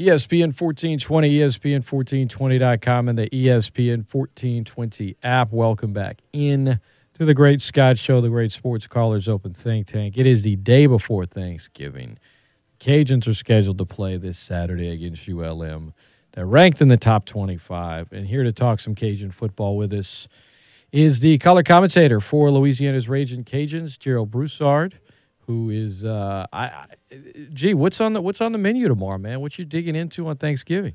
ESPN 1420, ESPN1420.com, and the ESPN 1420 app. Welcome back in to the Great Scott Show, the Great Sports Callers Open Think Tank. It is the day before Thanksgiving. Cajuns are scheduled to play this Saturday against ULM. They're ranked in the top 25. And here to talk some Cajun football with us is the color commentator for Louisiana's Raging Cajuns, Gerald Broussard who is uh, I, I, gee, what's on the what's on the menu tomorrow, man? What you digging into on Thanksgiving?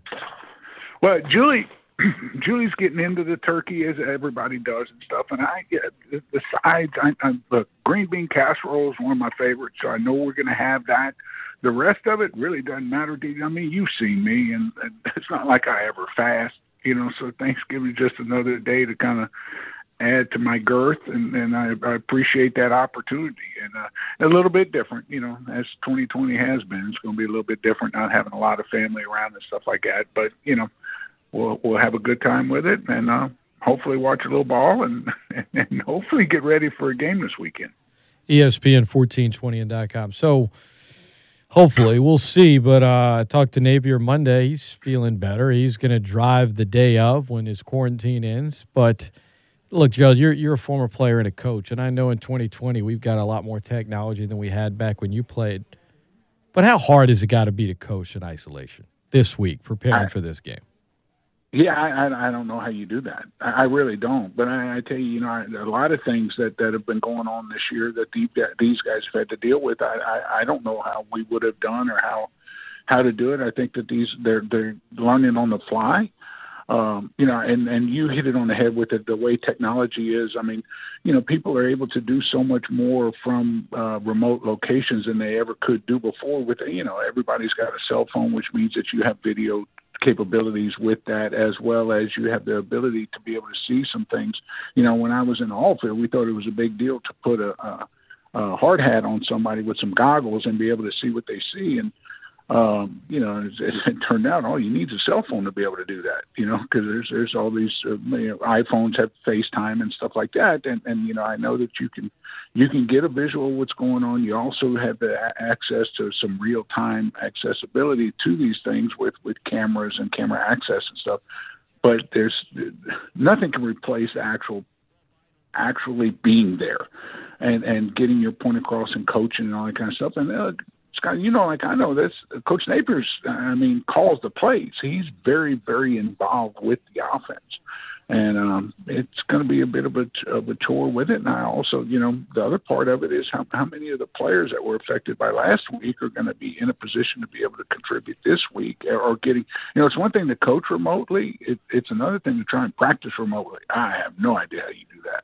Well, Julie, Julie's getting into the turkey as everybody does and stuff, and I yeah, the, sides. I, I, the green bean casserole is one of my favorites, so I know we're going to have that. The rest of it really doesn't matter. You. I mean, you've seen me, and, and it's not like I ever fast, you know. So Thanksgiving is just another day to kind of add to my girth, and, and I, I appreciate that opportunity. And uh, a little bit different, you know, as 2020 has been. It's going to be a little bit different, not having a lot of family around and stuff like that. But you know, we'll we'll have a good time with it, and uh, hopefully watch a little ball, and and hopefully get ready for a game this weekend. ESPN 1420 and .com. So. Hopefully, we'll see. But uh, I talked to Napier Monday. He's feeling better. He's going to drive the day of when his quarantine ends. But Look, Gerald, you're you're a former player and a coach, and I know in 2020 we've got a lot more technology than we had back when you played. But how hard has it got to be to coach in isolation this week, preparing I, for this game? Yeah, I, I don't know how you do that. I, I really don't. But I, I tell you, you know, I, a lot of things that that have been going on this year that the, that these guys have had to deal with. I, I I don't know how we would have done or how how to do it. I think that these they're they're learning on the fly um, you know, and and you hit it on the head with it. The way technology is, I mean, you know, people are able to do so much more from uh, remote locations than they ever could do before. With you know, everybody's got a cell phone, which means that you have video capabilities with that as well as you have the ability to be able to see some things. You know, when I was in Allfield, we thought it was a big deal to put a, a, a hard hat on somebody with some goggles and be able to see what they see. And um, you know, it, it, turned out all you need is a cell phone to be able to do that. You know, because there's there's all these uh, you know, iPhones have FaceTime and stuff like that, and and you know I know that you can you can get a visual of what's going on. You also have the access to some real time accessibility to these things with with cameras and camera access and stuff. But there's nothing can replace the actual actually being there and and getting your point across and coaching and all that kind of stuff. And uh, Scott, you know, like I know this, Coach Napier's, I mean, calls the plays. He's very, very involved with the offense. And um, it's going to be a bit of a, of a chore with it. And I also, you know, the other part of it is how, how many of the players that were affected by last week are going to be in a position to be able to contribute this week or getting, you know, it's one thing to coach remotely. It, it's another thing to try and practice remotely. I have no idea how you do that.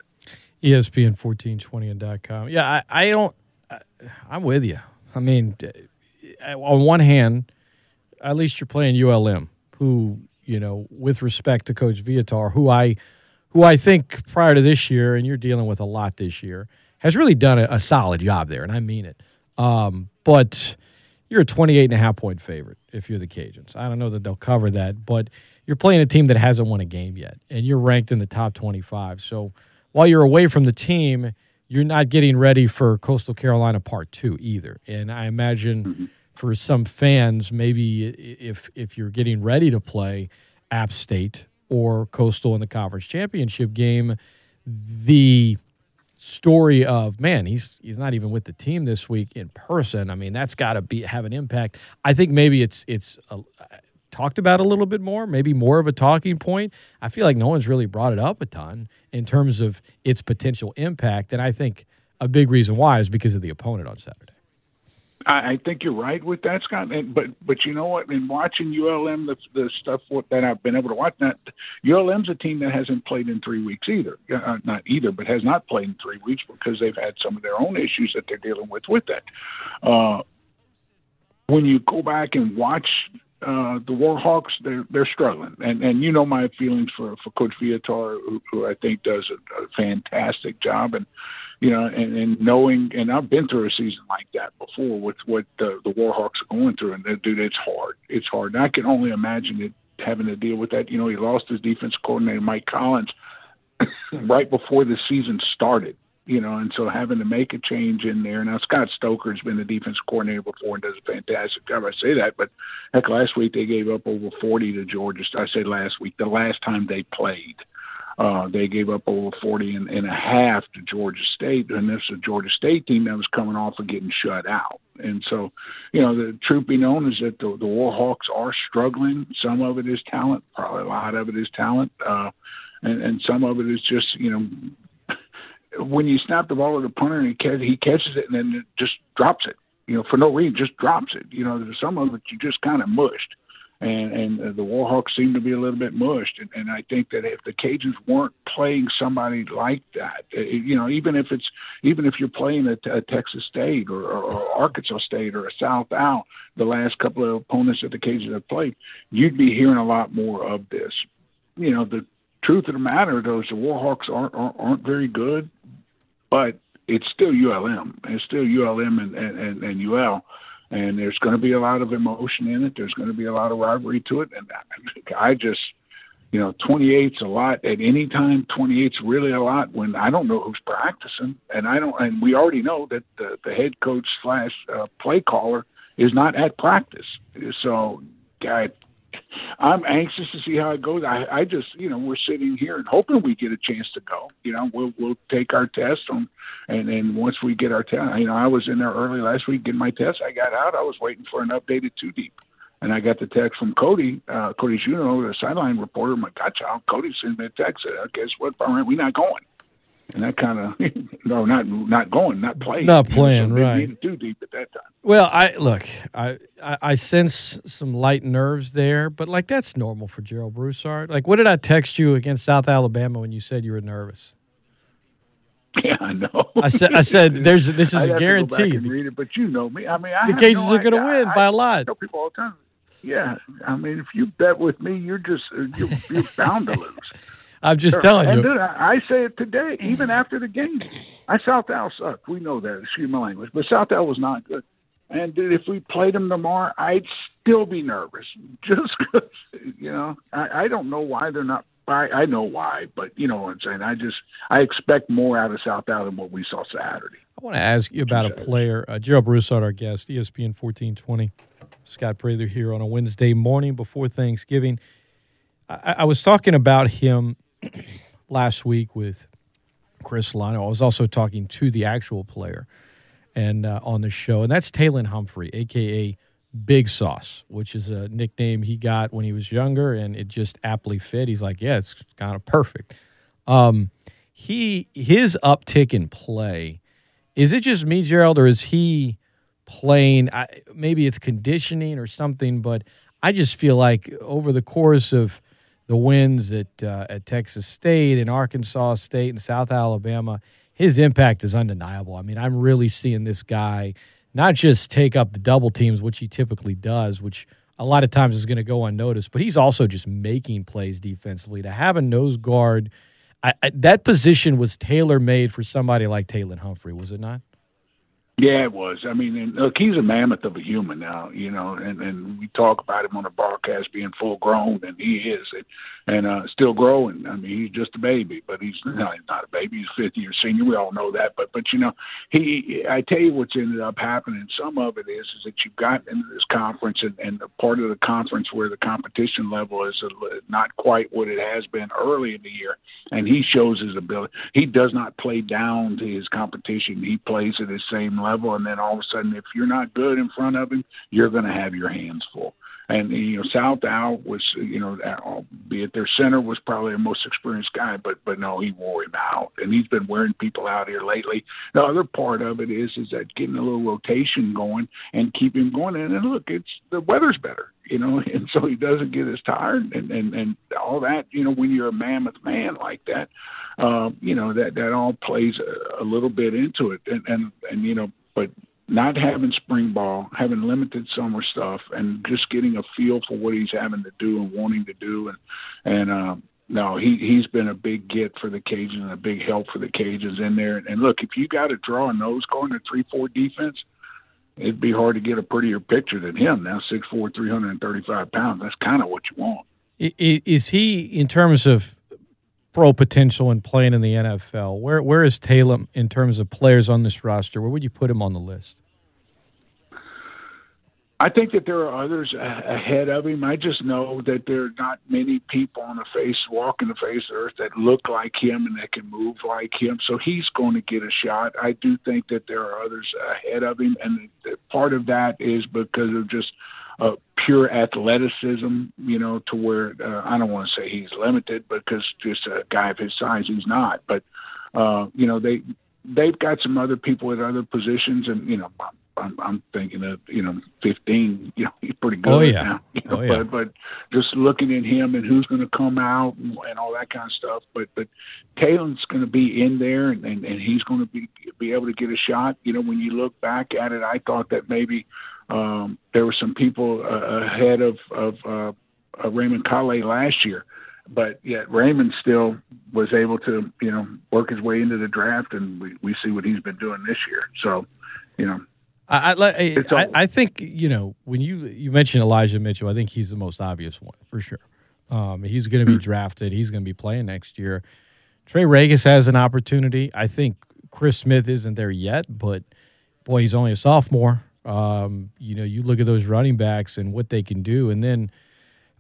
ESPN 1420 and dot .com. Yeah, I, I don't, I, I'm with you. I mean, on one hand, at least you're playing ULM, who you know, with respect to Coach Viator, who I, who I think prior to this year, and you're dealing with a lot this year, has really done a, a solid job there, and I mean it. Um, but you're a 28 and a half point favorite if you're the Cajuns. I don't know that they'll cover that, but you're playing a team that hasn't won a game yet, and you're ranked in the top 25. So while you're away from the team you're not getting ready for Coastal Carolina Part Two either. And I imagine mm-hmm. for some fans, maybe if if you're getting ready to play App State or Coastal in the conference championship game, the story of man, he's he's not even with the team this week in person. I mean, that's got to be have an impact. I think maybe it's it's a, talked about a little bit more, maybe more of a talking point. I feel like no one's really brought it up a ton in terms of its potential impact. And I think a big reason why is because of the opponent on Saturday. I, think you're right with that, Scott. And, but but you know what? In watching ULM, the, the stuff that I've been able to watch, that ULM's a team that hasn't played in three weeks either. Uh, not either, but has not played in three weeks because they've had some of their own issues that they're dealing with with that. Uh, when you go back and watch uh, the Warhawks, they're they're struggling, and and you know my feelings for for Coach Viator, who, who I think does a, a fantastic job, and you know, and, and knowing, and I've been through a season like that before with what the, the Warhawks are going through, and dude, it's hard, it's hard, and I can only imagine it having to deal with that. You know, he lost his defense coordinator Mike Collins right before the season started, you know, and so having to make a change in there. Now Scott Stoker's been the defense coordinator before and does a fantastic job. I say that, but heck, last week they gave up over 40 to Georgia. I say last week, the last time they played. Uh, they gave up over 40 and, and a half to Georgia State, and this is a Georgia State team that was coming off of getting shut out. And so, you know, the truth be known is that the, the Warhawks are struggling. Some of it is talent, probably a lot of it is talent, uh, and, and some of it is just, you know, when you snap the ball to the punter and he, catch, he catches it and then it just drops it, you know, for no reason, just drops it. You know, there's some of it you just kind of mushed and and the Warhawks seem to be a little bit mushed. And, and I think that if the Cajuns weren't playing somebody like that, it, uh, you know, even if it's even if you're playing a, a Texas State or, or, or Arkansas State or a South Al, the last couple of opponents that the Cajuns have played, you'd be hearing a lot more of this. You know, the truth of the matter though is the Warhawks aren't aren't, aren't very good, but it's still ULM. It's still ULM and and, and, and UL and there's going to be a lot of emotion in it. There's going to be a lot of rivalry to it, and I just, you know, 28's a lot at any time. 28's really a lot when I don't know who's practicing, and I don't, and we already know that the, the head coach slash uh, play caller is not at practice. So, God, I'm anxious to see how it goes. I, I just, you know, we're sitting here and hoping we get a chance to go. You know, we'll we'll take our test on, and then once we get our test, you know, I was in there early last week getting my test. I got out. I was waiting for an updated two deep, and I got the text from Cody, uh, Cody Juneau, the sideline reporter. I'm like, gotcha. Cody sent me a text. Said, guess what? We're not going and that kind of no, not not going, not playing, not playing, you know, right? Too deep at that time. Well, I look, I, I, I sense some light nerves there, but like that's normal for Gerald Broussard. Like, what did I text you against South Alabama when you said you were nervous? Yeah, I know. I said, I said, there's this is a guarantee. read it, but you know me. I mean, I the Cajuns no are going to win I, by a lot. I tell people all the time. Yeah, I mean, if you bet with me, you're just uh, you're, you're bound to lose. I'm just sure. telling and you. Dude, I, say it today, even after the game. I South Al sucked. We know that. Excuse my language, but South Al was not good. And dude, if we played them tomorrow, I'd still be nervous. Just because, you know, I, I don't know why they're not. I, I know why, but you know what I'm saying. I just I expect more out of South Al than what we saw Saturday. I want to ask you about a player, uh, Gerald Broussard, our guest, ESPN 1420. Scott Prather here on a Wednesday morning before Thanksgiving. I, I was talking about him last week with Chris Lino. I was also talking to the actual player and uh, on the show, and that's Tayland Humphrey, aka Big Sauce, which is a nickname he got when he was younger, and it just aptly fit. He's like, yeah, it's kind of perfect. Um, he his uptick in play is it just me, Gerald, or is he playing? I, maybe it's conditioning or something, but I just feel like over the course of the wins at uh, at Texas State and Arkansas State and South Alabama, his impact is undeniable. I mean, I'm really seeing this guy not just take up the double teams, which he typically does, which a lot of times is going to go unnoticed, but he's also just making plays defensively. To have a nose guard, I, I, that position was tailor made for somebody like Tayland Humphrey, was it not? Yeah, it was. I mean, and look, he's a mammoth of a human now, you know, and and we talk about him on the broadcast being full grown, and he is. And and uh, still growing. I mean, he's just a baby, but he's not, he's not a baby. He's fifth year senior. We all know that. But but you know, he. I tell you what's ended up happening. Some of it is is that you've got into this conference, and, and the part of the conference where the competition level is not quite what it has been early in the year, and he shows his ability. He does not play down to his competition. He plays at his same level, and then all of a sudden, if you're not good in front of him, you're going to have your hands full. And you know, South Al was, you know, albeit their center was probably the most experienced guy, but but no, he wore him out, and he's been wearing people out here lately. The other part of it is is that getting a little rotation going and keep him going. And, and look, it's the weather's better, you know, and so he doesn't get as tired and and and all that. You know, when you're a mammoth man like that, uh, you know that that all plays a, a little bit into it, and and and you know, but not having spring ball, having limited summer stuff, and just getting a feel for what he's having to do and wanting to do, and and uh, no, he he's been a big get for the Cajuns and a big help for the Cajuns in there. And look, if you got to draw a nose going to three four defense, it'd be hard to get a prettier picture than him. Now six four, three hundred and thirty five pounds. That's kind of what you want. Is he in terms of pro potential and playing in the NFL. Where where is Tayland in terms of players on this roster? Where would you put him on the list? I think that there are others ahead of him. I just know that there are not many people on the face, walking the face of earth that look like him and that can move like him. So he's going to get a shot. I do think that there are others ahead of him, and part of that is because of just uh, pure athleticism. You know, to where uh, I don't want to say he's limited, because just a guy of his size, he's not. But uh, you know, they they've got some other people at other positions, and you know, I'm, I'm thinking of you know 15. You know, he's pretty good. Oh yeah. Now, you know, oh, yeah. But but just looking at him and who's going to come out and, and all that kind of stuff. But but Tayland's going to be in there and, and and he's going to be be able to get a shot. You know, when you look back at it, I thought that maybe um, there were some people uh, ahead of of uh, uh, Raymond Calais last year but yet Raymond still was able to, you know, work his way into the draft, and we, we see what he's been doing this year. So, you know, I, I, I, I, think you know when you you mentioned Elijah Mitchell, I think he's the most obvious one for sure. Um, he's going to be hmm. drafted. He's going to be playing next year. Trey Ragas has an opportunity. I think Chris Smith isn't there yet, but boy, he's only a sophomore. Um, you know, you look at those running backs and what they can do, and then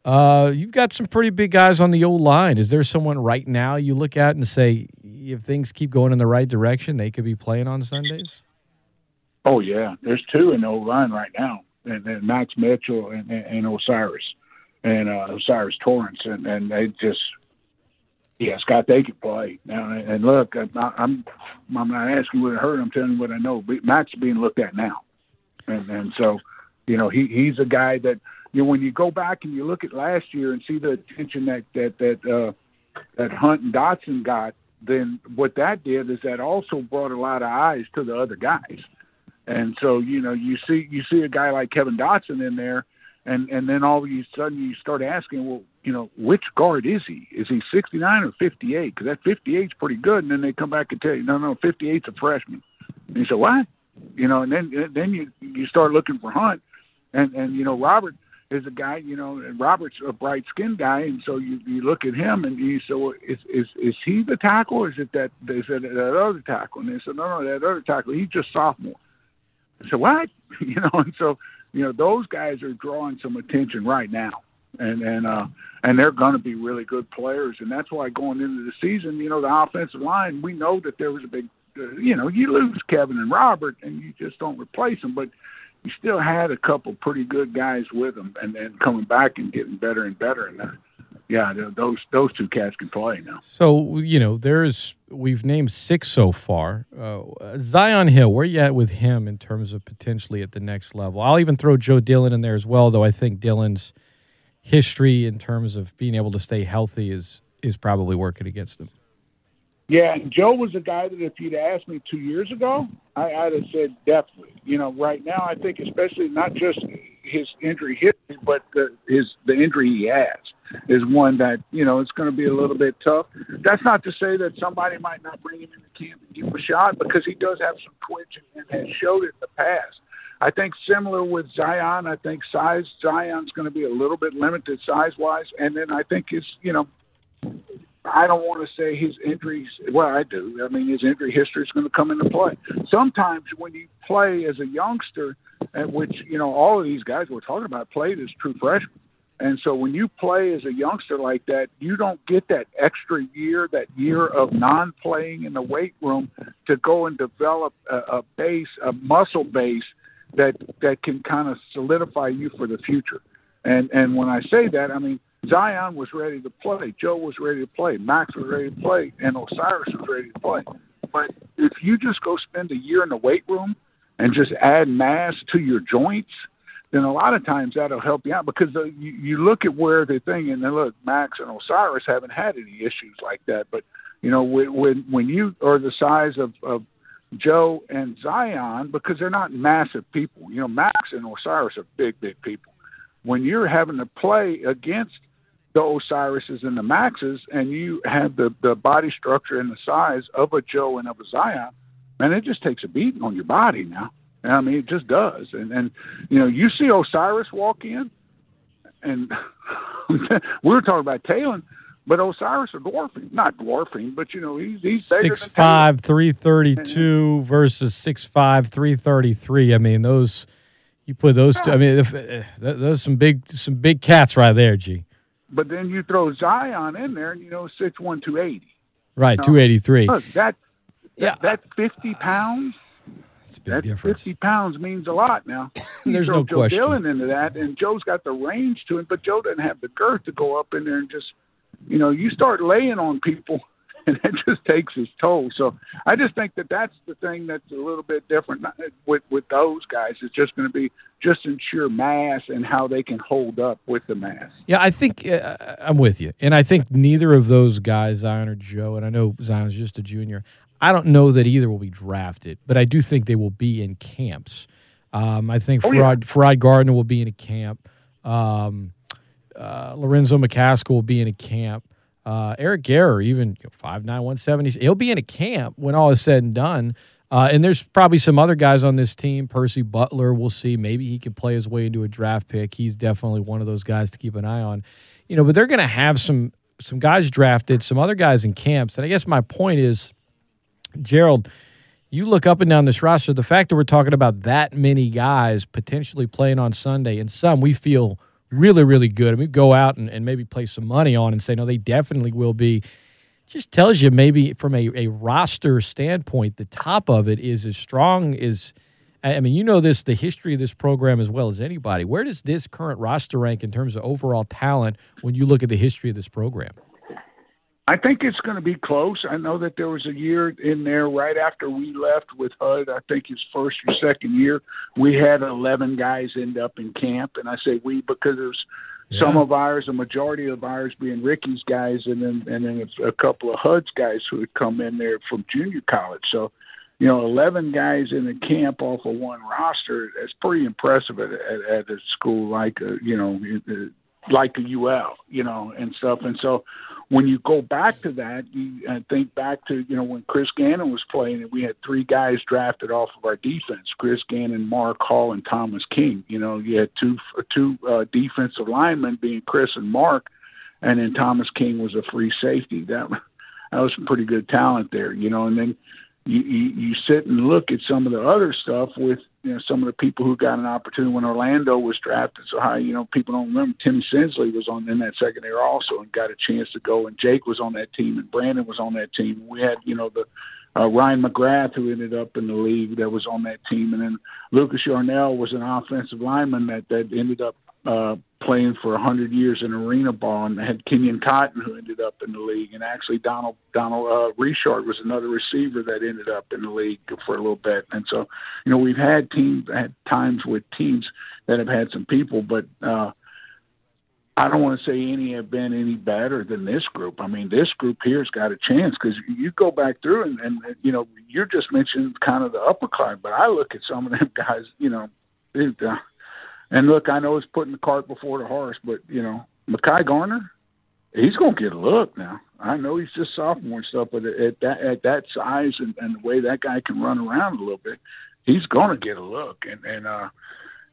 uh, you've got some pretty big guys on the old line. Is there someone right now you look at and say, if things keep going in the right direction, they could be playing on Sundays? Oh yeah, there's two in the line right now, and, and Max Mitchell and, and, and O'Cyrus, and uh, O'Cyrus Torrence, and, and they just yeah, Scott, they can play now. And look, I'm I'm, I'm not asking what I heard. I'm telling you what I know. Max being looked at now, and and so, you know, he he's a guy that you know when you go back and you look at last year and see the attention that that that uh, that Hunt and Dotson got, then what that did is that also brought a lot of eyes to the other guys. And so, you know, you see you see a guy like Kevin Dotson in there, and and then all of a sudden you start asking, well, you know, which guard is he? Is he 69 or 58? Because that 58 is pretty good. And then they come back and tell you, no, no, 58's a freshman. And you say, what? You know, and then then you you start looking for Hunt, and and you know Robert is a guy, you know, and Robert's a bright skinned guy, and so you you look at him and you say, well, is is is he the tackle? Or is it that is it that other tackle? And they said, no, no, that other tackle, he's just sophomore. So what? You know, and so you know those guys are drawing some attention right now, and and uh, and they're going to be really good players, and that's why going into the season, you know, the offensive line, we know that there was a big, uh, you know, you lose Kevin and Robert, and you just don't replace them, but you still had a couple pretty good guys with them, and then coming back and getting better and better, and. Uh, yeah, those those two cats can play now. So you know, there's we've named six so far. Uh, Zi'Yon Hill, where you at with him in terms of potentially at the next level? I'll even throw Joe Dillon in there as well, though I think Dillon's history in terms of being able to stay healthy is is probably working against him. Yeah, Joe was a guy that if you'd asked me two years ago, I, I'd have said definitely. You know, right now I think especially not just his injury history, but the, his the injury he has is one that you know it's going to be a little bit tough. That's not to say that somebody might not bring him into camp and give him a shot because he does have some twitch and, has showed it in the past. I think similar with Zi'Yon. I think size Zi'Yon's going to be a little bit limited size wise, and then I think his you know I don't want to say his injuries. Well, I do. I mean, his injury history is going to come into play. Sometimes when you play as a youngster, at which you know all of these guys we're talking about played as true freshmen, and so when you play as a youngster like that, you don't get that extra year, that year of non-playing in the weight room to go and develop a, a base, a muscle base that that can kind of solidify you for the future. And and when I say that, I mean Zi'Yon was ready to play. Joe was ready to play. Max was ready to play. And O'Cyrus was ready to play. But if you just go spend a year in the weight room and just add mass to your joints, then a lot of times that'll help you out because the, you, you look at where the thing and then look, Max and O'Cyrus haven't had any issues like that. But you know, when when, you are the size of, of Joe and Zi'Yon, because they're not massive people. You know, Max and O'Cyrus are big, big people. When you're having to play against the O'Cyruses and the Maxes, and you have the the body structure and the size of a Joe and of a Zi'Yon, man, it just takes a beating on your body now. I mean, it just does. And and you know, you see O'Cyrus walk in, and we were talking about Tayland. But O'Cyrus is dwarfing, not dwarfing, but you know he's he's six five three thirty two versus six five three thirty three. I mean those you put those two. I mean if, uh, those some big some big cats right there, G. But then you throw Zi'Yon in there, and you know six one two eighty. Right, two eighty three. Look, that, yeah, that fifty pounds. That's a big that difference. Fifty pounds means a lot now. There's no Joe question. Dillon into that, and Joe's got the range to him, but Joe doesn't have the girth to go up in there and just you know, you start laying on people and it just takes its toll. So I just think that that's the thing that's a little bit different with with those guys. It's just going to be just in sheer mass and how they can hold up with the mass. Yeah, I think uh, I'm with you, and I think neither of those guys, Zi'Yon or Joe, and I know Zi'Yon's just a junior. I don't know that either will be drafted, but I do think they will be in camps. Um, I think oh, Ferrod, yeah. Ferrod Gardner will be in a camp. Um, uh, Lorenzo McCaskill will be in a camp. Uh, Eric Garror, even five nine one seventy, he'll be in a camp when all is said and done. Uh, and there's probably some other guys on this team. Percy Butler, we'll see. Maybe he can play his way into a draft pick. He's definitely one of those guys to keep an eye on. You know, but they're going to have some some guys drafted, some other guys in camps. And I guess my point is, Gerald, you look up and down this roster. The fact that we're talking about that many guys potentially playing on Sunday, and some we feel really, really good. I mean, go out and, and maybe place some money on and say, no, they definitely will be. Just tells you maybe from a, a roster standpoint, the top of it is as strong as. I mean, you know this, the history of this program as well as anybody. Where does this current roster rank in terms of overall talent when you look at the history of this program? I think it's going to be close. I know that there was a year in there right after we left with HUD. I think his first or second year, we had 11 guys end up in camp. And I say we because there's yeah. some of ours, a majority of ours being Ricky's guys, and then and then a, a couple of HUD's guys who had come in there from junior college. So, you know, 11 guys in the camp off of one roster, that's pretty impressive at, at, at a school like, a, you know, like a UL, you know, and stuff. And so when you go back to that, you uh, think back to you know when Chris Gannon was playing, and we had three guys drafted off of our defense: Chris Gannon, Mark Hall, and Thomas King. You know, you had two two uh, defensive linemen being Chris and Mark, and then Thomas King was a free safety. That that was some pretty good talent there. You know, and then you, you you sit and look at some of the other stuff with you know some of the people who got an opportunity when Orlando was drafted so high. You know, people don't remember Tim Sensley was on in that second year also and got a chance to go, and Jake was on that team, and Brandon was on that team. We had you know the uh, Ryan McGrath who ended up in the league that was on that team, and then Lucas Yarnell was an offensive lineman that that ended up uh, playing for a hundred years in arena ball, and they had Kenyon Cotton who ended up in the league, and actually Donald Donald uh, Richard was another receiver that ended up in the league for a little bit. And so, you know, we've had teams had times with teams that have had some people, but uh, I don't want to say any have been any better than this group. I mean, this group here's got a chance because you go back through and, and you know you're just mentioning kind of the upper class, but I look at some of them guys, you know. It, uh, and look, I know it's putting the cart before the horse, but you know, Mekhi Garner, he's going to get a look now. I know he's just sophomore and stuff, but at that at that size and, and the way that guy can run around a little bit, he's going to get a look. And and uh,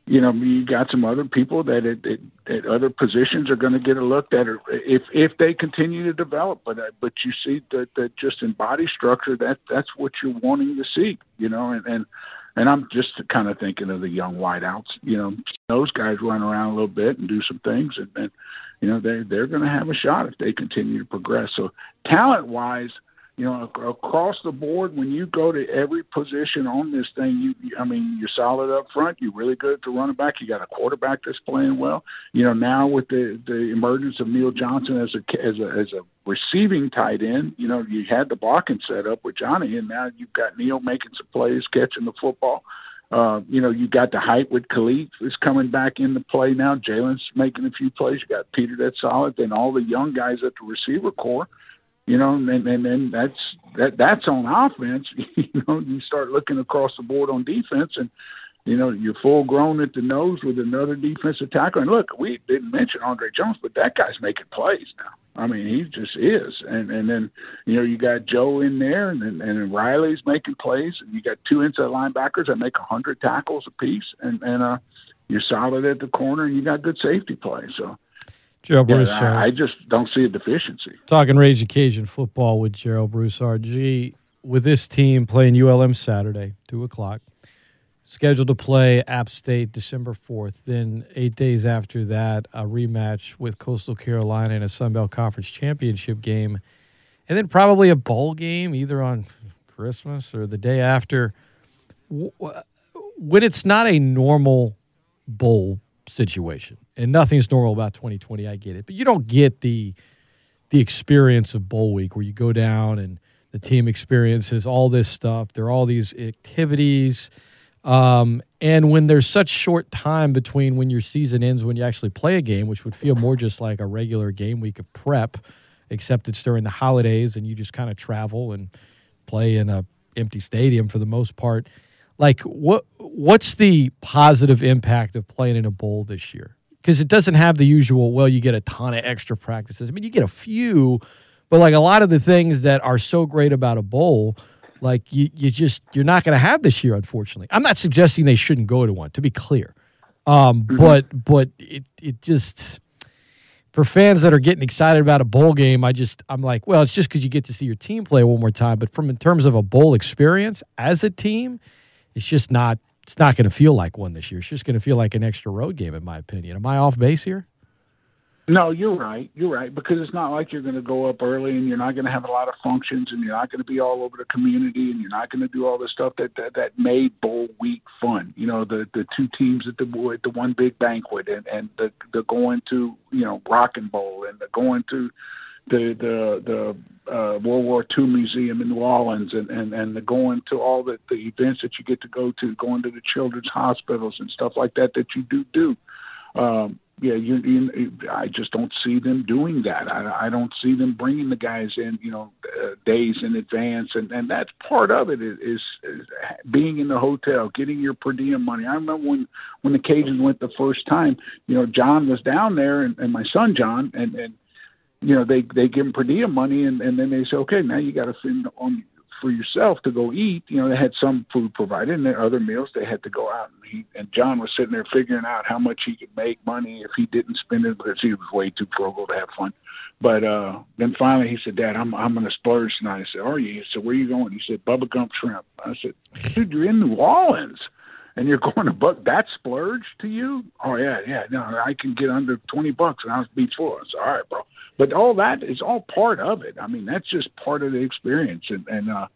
you know, you got some other people that at, at, at other positions are going to get a look that are if if they continue to develop. But uh, but you see that that just in body structure, that that's what you're wanting to see. You know, and and and I'm just kind of thinking of the young wideouts. You know, those guys run around a little bit and do some things, and, and you know they they're going to have a shot if they continue to progress. So talent wise, you know, across the board, when you go to every position on this thing, you, I mean, you're solid up front. You're really good at the running back. You got a quarterback that's playing well. You know, now with the the emergence of Neal Johnson as a as a as a receiving tight end, you know, you had the blocking set up with Johnny, and now you've got Neal making some plays, catching the football. Uh, you know, you got the height with Khalid is coming back into play now. Jalen's making a few plays. You got Peter that's solid. Then all the young guys at the receiver core you know, and and then that's that that's on offense. you know, you start looking across the board on defense, and you know you're full grown at the nose with another defensive tackle. And look, we didn't mention Andre Jones, but that guy's making plays now. I mean, he just is. And and then you know you got Joe in there, and and, and Riley's making plays, and you got two inside linebackers that make a hundred tackles apiece, and and uh, you're solid at the corner, and you got good safety play. So Gerald Yeah, Broussard. I, I just don't see a deficiency. Talking Ragin' Cajun football with Gerald Broussard. G, with this team playing ULM Saturday, 2 o'clock, scheduled to play App State December 4th. Then, eight days after that, a rematch with Coastal Carolina in a Sun Belt Conference championship game. And then probably a bowl game either on Christmas or the day after. When it's not a normal bowl situation, and nothing's normal about 2020, I get it, but you don't get the the experience of bowl week where you go down and the team experiences all this stuff. There are all these activities. Um, and when there's such short time between when your season ends when you actually play a game, which would feel more just like a regular game week of prep, except it's during the holidays and you just kind of travel and play in a empty stadium for the most part. Like what what's the positive impact of playing in a bowl this year? Because it doesn't have the usual, well, you get a ton of extra practices. I mean, you get a few, but like a lot of the things that are so great about a bowl, like you, you just you're not going to have this year, unfortunately. I'm not suggesting they shouldn't go to one, to be clear, um, but but it it just for fans that are getting excited about a bowl game, I just I'm like, well, it's just because you get to see your team play one more time. But from in terms of a bowl experience as a team, it's just not it's not going to feel like one this year. It's just going to feel like an extra road game, in my opinion. Am I off base here? No, you're right. You're right because it's not like you're going to go up early and you're not going to have a lot of functions and you're not going to be all over the community and you're not going to do all the stuff that, that that made bowl week fun. You know, the the two teams at the at the one big banquet and and the the going to you know Rock and Bowl and the going to the the the uh, World War II museum in New Orleans and and and the going to all the the events that you get to go to, going to the children's hospitals and stuff like that that you do do. Um, yeah, you, you, I just don't see them doing that. I, I don't see them bringing the guys in, you know, uh, days in advance, and and that's part of it is, is, being in the hotel, getting your per diem money. I remember when when the Cajuns went the first time, you know, John was down there, and, and my son John, and and you know they they give him per diem money, and and then they say, okay, now you got to spend on for yourself to go eat. You know, they had some food provided, and there other meals they had to go out and eat. And John was sitting there figuring out how much he could make money if he didn't spend it because he was way too frugal to have fun. But uh then finally he said, Dad, I'm I'm gonna splurge tonight. I said, Are you? He said, Where are you going? He said, Bubba Gump Shrimp. I said, Dude, you're in New Orleans and you're going to book that splurge to you? Oh yeah, yeah. No, I can get under twenty bucks and I was beach full. I said, All right, bro. But all that is all part of it. I mean, that's just part of the experience. And, and uh,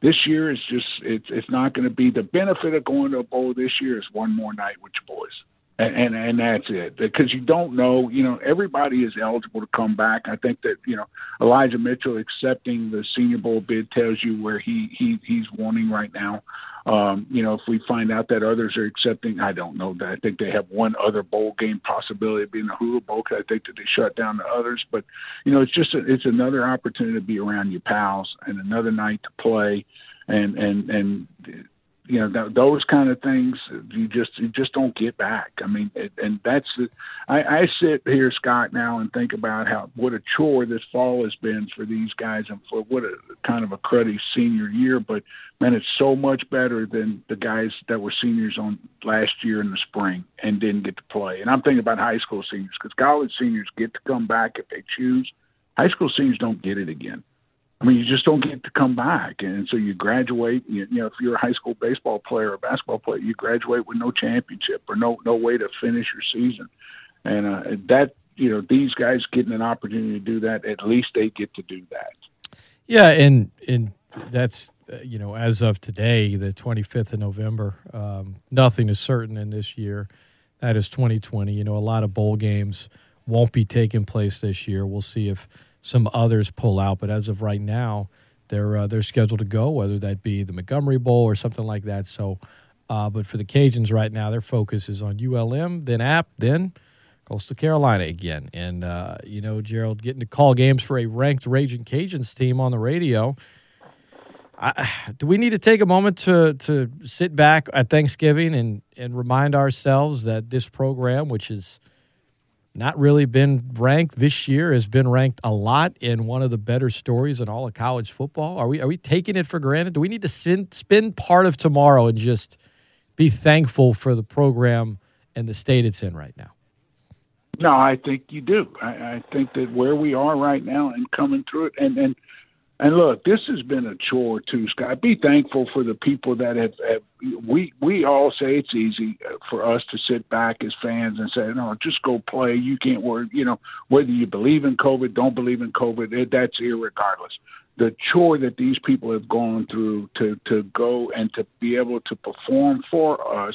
this year is just it's it's not going to be the benefit of going to a bowl this year is one more night with your boys. And, and and that's it because you don't know you know everybody is eligible to come back i think that you know elijah mitchell accepting the senior bowl bid tells you where he he he's wanting right now um, you know, if we find out that others are accepting, I don't know that. I think they have one other bowl game possibility being the Hula Bowl. Cause I think that they shut down the others, but you know, it's just a, it's another opportunity to be around your pals and another night to play, and and and you know th- those kind of things you just you just don't get back. I mean, it, and that's the, I, I sit here, Scott, now and think about how what a chore this fall has been for these guys and for what a kind of a cruddy senior year. But man, it's so much better than the guys that were seniors on last year in the spring and didn't get to play. And I'm thinking about high school seniors because college seniors get to come back if they choose. High school seniors don't get it again. I mean, you just don't get to come back, and so you graduate. You, know, if you're a high school baseball player or basketball player, you graduate with no championship or no no way to finish your season, and uh, that you know these guys getting an opportunity to do that, at least they get to do that. Yeah, and and that's uh, you know as of today, the 25th of November. Um, nothing is certain in this year. That is 2020. You know, a lot of bowl games won't be taking place this year. We'll see if some others pull out, but as of right now, they're uh, they're scheduled to go, whether that be the Montgomery Bowl or something like that. So, uh, but for the Cajuns right now, their focus is on ULM, then App, then Coastal Carolina again. And uh, you know, Gerald getting to call games for a ranked Raging Cajuns team on the radio. I, do we need to take a moment to to sit back at Thanksgiving and and remind ourselves that this program, which is not really been ranked this year, has been ranked a lot in one of the better stories in all of college football. Are we are we taking it for granted? Do we need to spend spend part of tomorrow and just be thankful for the program and the state it's in right now? No, I think you do. I, I think that where we are right now and coming through it, and and and look, this has been a chore too, Scott. Be thankful for the people that have, have. We we all say it's easy uh, for us to sit back as fans and say, no, just go play. You can't worry. You know whether you believe in COVID, don't believe in COVID. That's irregardless. The chore that these people have gone through to to go and to be able to perform for us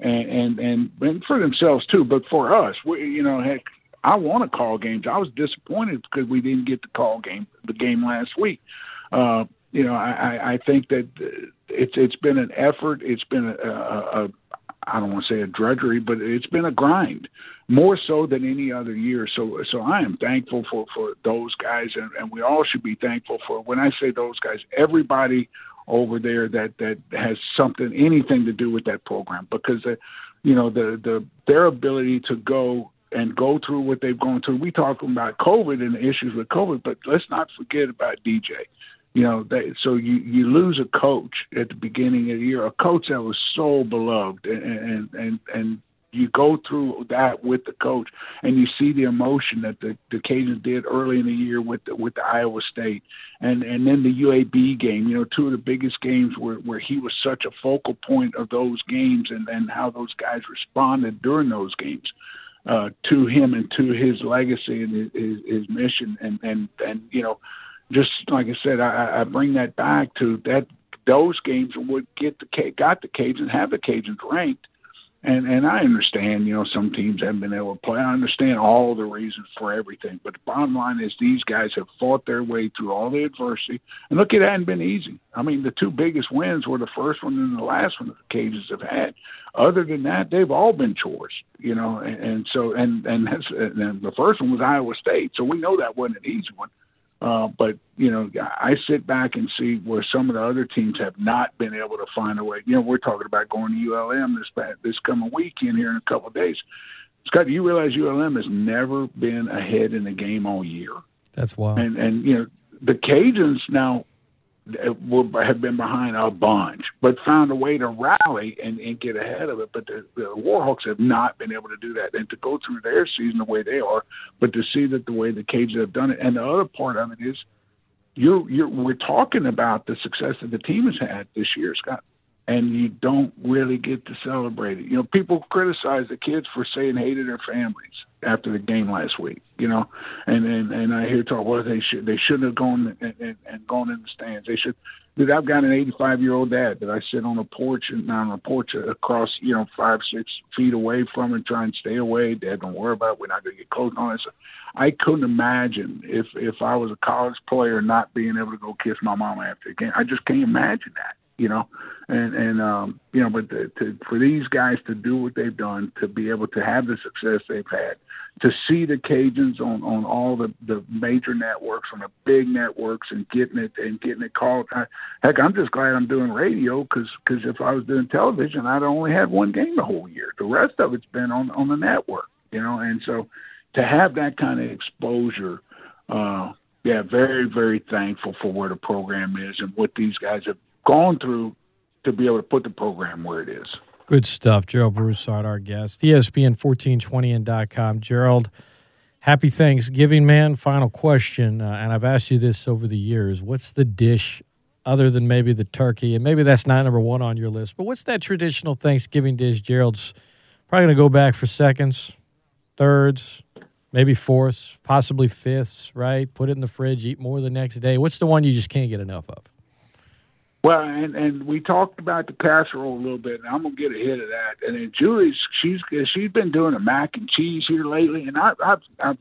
and and and, and for themselves too, but for us, we, you know, heck, I want to call games. I was disappointed because we didn't get to call game the game last week. Uh, you know, I, I think that it's it's been an effort. It's been a, a, a I don't want to say a drudgery, but it's been a grind more so than any other year. So so I am thankful for for those guys, and, and we all should be thankful for. When I say those guys, everybody over there that that has something anything to do with that program because. Uh, you know the the their ability to go and go through what they've gone through. We talk about COVID and the issues with COVID, but let's not forget about DJ. You know, they, so you you lose a coach at the beginning of the year, a coach that was so beloved, and and and, and you go through that with the coach, and you see the emotion that the, the Cajuns did early in the year with the, with the Iowa State, and and then the UAB game. You know, two of the biggest games where where he was such a focal point of those games, and and how those guys responded during those games uh, to him and to his legacy and his, his mission. And, and, and, you know, just like I said, I, I bring that back to that those games would get the got the Cajuns have the Cajuns ranked and and I understand, you know, some teams haven't been able to play. I understand all the reasons for everything, but the bottom line is these guys have fought their way through all the adversity. And look, it hadn't been easy. I mean, the two biggest wins were the first one and the last one that the Cajuns have had. Other than that, they've all been chores, you know. And, and so, and and that's and the first one was Iowa State, so we know that wasn't an easy one. Uh, but you know, I sit back and see where some of the other teams have not been able to find a way. You know, we're talking about going to ULM this this coming weekend here in a couple of days. Scott, do you realize ULM has never been ahead in the game all year? That's wild. And and you know, the Cajuns now have been behind a bunch, but found a way to rally and, and get ahead of it. But the, the Warhawks have not been able to do that, and to go through their season the way they are, but to see that the way the Cajuns have done it. And the other part of it is, you're, you're we're talking about the success that the team has had this year, Scott and you don't really get to celebrate it. You know, people criticize the kids for saying hey to their families after the game last week. You know, and and, and I hear talk well they should they shouldn't have gone and, and, and gone in the stands. They should. Dude, I've got an 85 year old dad that I sit on a porch and on a porch across you know five six feet away from and try and stay away. Dad, don't worry about it. We're not going to get close on. So I couldn't imagine if if I was a college player not being able to go kiss my mom after the game. I just can't imagine that you know, and and um, you know, but to, to, for these guys to do what they've done, to be able to have the success they've had, to see the Cajuns on on all the the major networks, on the big networks, and getting it and getting it called. I, heck, I'm just glad I'm doing radio because because if I was doing television, I'd only had one game the whole year. The rest of it's been on on the network, you know, and so to have that kind of exposure. Uh, yeah, very, very thankful for where the program is and what these guys have gone through to be able to put the program where it is. Good stuff. Gerald Broussard, our guest. ESPN1420and.com. Gerald, happy Thanksgiving, man. Final question, uh, and I've asked you this over the years. What's the dish other than maybe the turkey? And maybe that's not number one on your list, but what's that traditional Thanksgiving dish Gerald's probably going to go back for seconds, thirds, maybe fourths, possibly fifths, right? Put it in the fridge, eat more the next day. What's the one you just can't get enough of? Well, and and we talked about the casserole a little bit, and I'm gonna get ahead of that. And then Julie's she's she's been doing a mac and cheese here lately, and I I I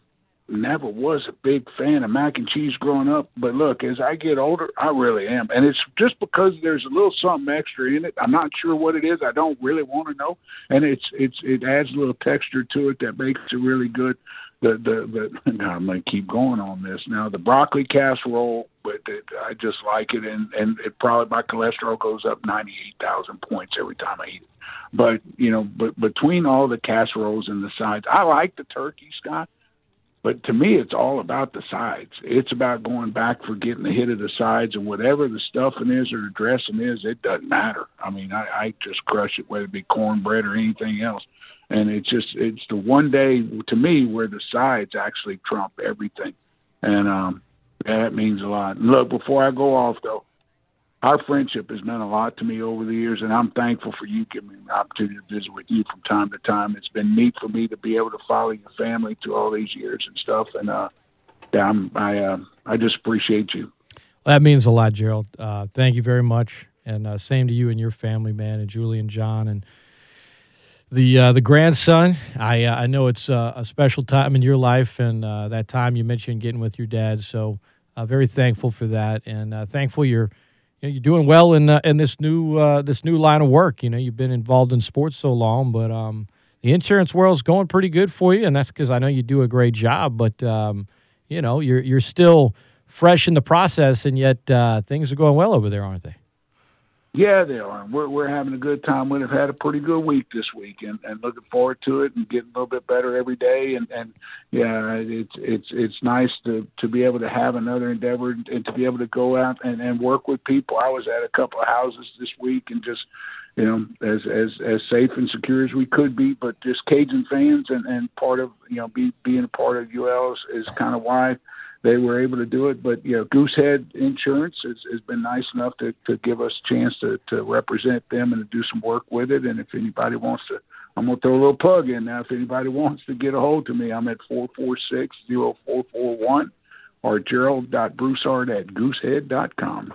never was a big fan of mac and cheese growing up, but look, as I get older, I really am, and it's just because there's a little something extra in it. I'm not sure what it is. I don't really want to know, and it's it's it adds a little texture to it that makes it really good the the the now I'm going to keep going on this now the broccoli casserole but it, I just like it and and it probably my cholesterol goes up 98,000 points every time I eat it but you know but between all the casseroles and the sides I like the turkey Scott But to me, it's all about the sides. It's about going back for getting the hit of the sides, and whatever the stuffing is or the dressing is, it doesn't matter. I mean, I, I just crush it, whether it be cornbread or anything else. And it's just it's the one day to me where the sides actually trump everything, and um, that means a lot. And look, before I go off though, our friendship has meant a lot to me over the years, and I'm thankful for you giving me the opportunity to visit with you from time to time. It's been neat for me to be able to follow your family through all these years and stuff, and uh, yeah, I'm, I uh, I just appreciate you. Well, that means a lot, Gerald. Uh, thank you very much, and uh, same to you and your family, man, and Julie and John and the uh, the grandson. I uh, I know it's uh, a special time in your life, and uh, that time you mentioned getting with your dad. So uh, very thankful for that, and uh, thankful you're you you're doing well in in this new this new line of work. You know, you've been involved in sports so long, but um, the insurance world's going pretty good for you, and that's because I know you do a great job. But um, you know, you're you're still fresh in the process, and yet things are going well over there, aren't they? Yeah, they are. We're we're having a good time. We've had a pretty good week this week, and, and looking forward to it, and getting a little bit better every day. And, and yeah, it's it's it's nice to to be able to have another endeavor and to be able to go out and, and work with people. I was at a couple of houses this week, and just you know, as as as safe and secure as we could be, but just Cajun fans and and part of you know be, being a part of UL is, is kind of why they were able to do it. But you know, Goosehead Insurance has, has been nice enough to, to give us a chance to, to represent them and to do some work with it. And if anybody wants to, I'm gonna throw a little plug in now. If anybody wants to get a hold of me, I'm at four four six zero four four one or gerald.broussard at goosehead.com.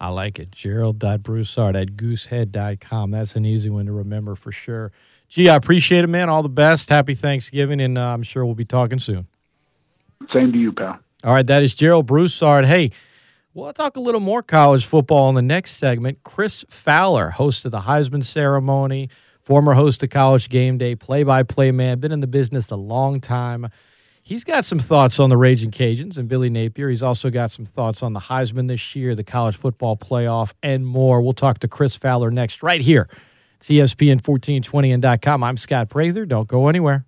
I like it. Gerald.broussard at goosehead.com. That's an easy one to remember for sure. Gee, I appreciate it, man. All the best. Happy Thanksgiving, and uh, I'm sure we'll be talking soon. Same to you, pal. All right, that is Gerald Broussard. Hey, we'll talk a little more college football in the next segment. Chris Fowler, host of the Heisman ceremony, former host of College Game Day, play by play man, been in the business a long time. He's got some thoughts on the Ragin' Cajuns and Billy Napier. He's also got some thoughts on the Heisman this year, the college football playoff, and more. We'll talk to Chris Fowler next, right here. It's ESPN 1420 and.com. I'm Scott Prather. Don't go anywhere.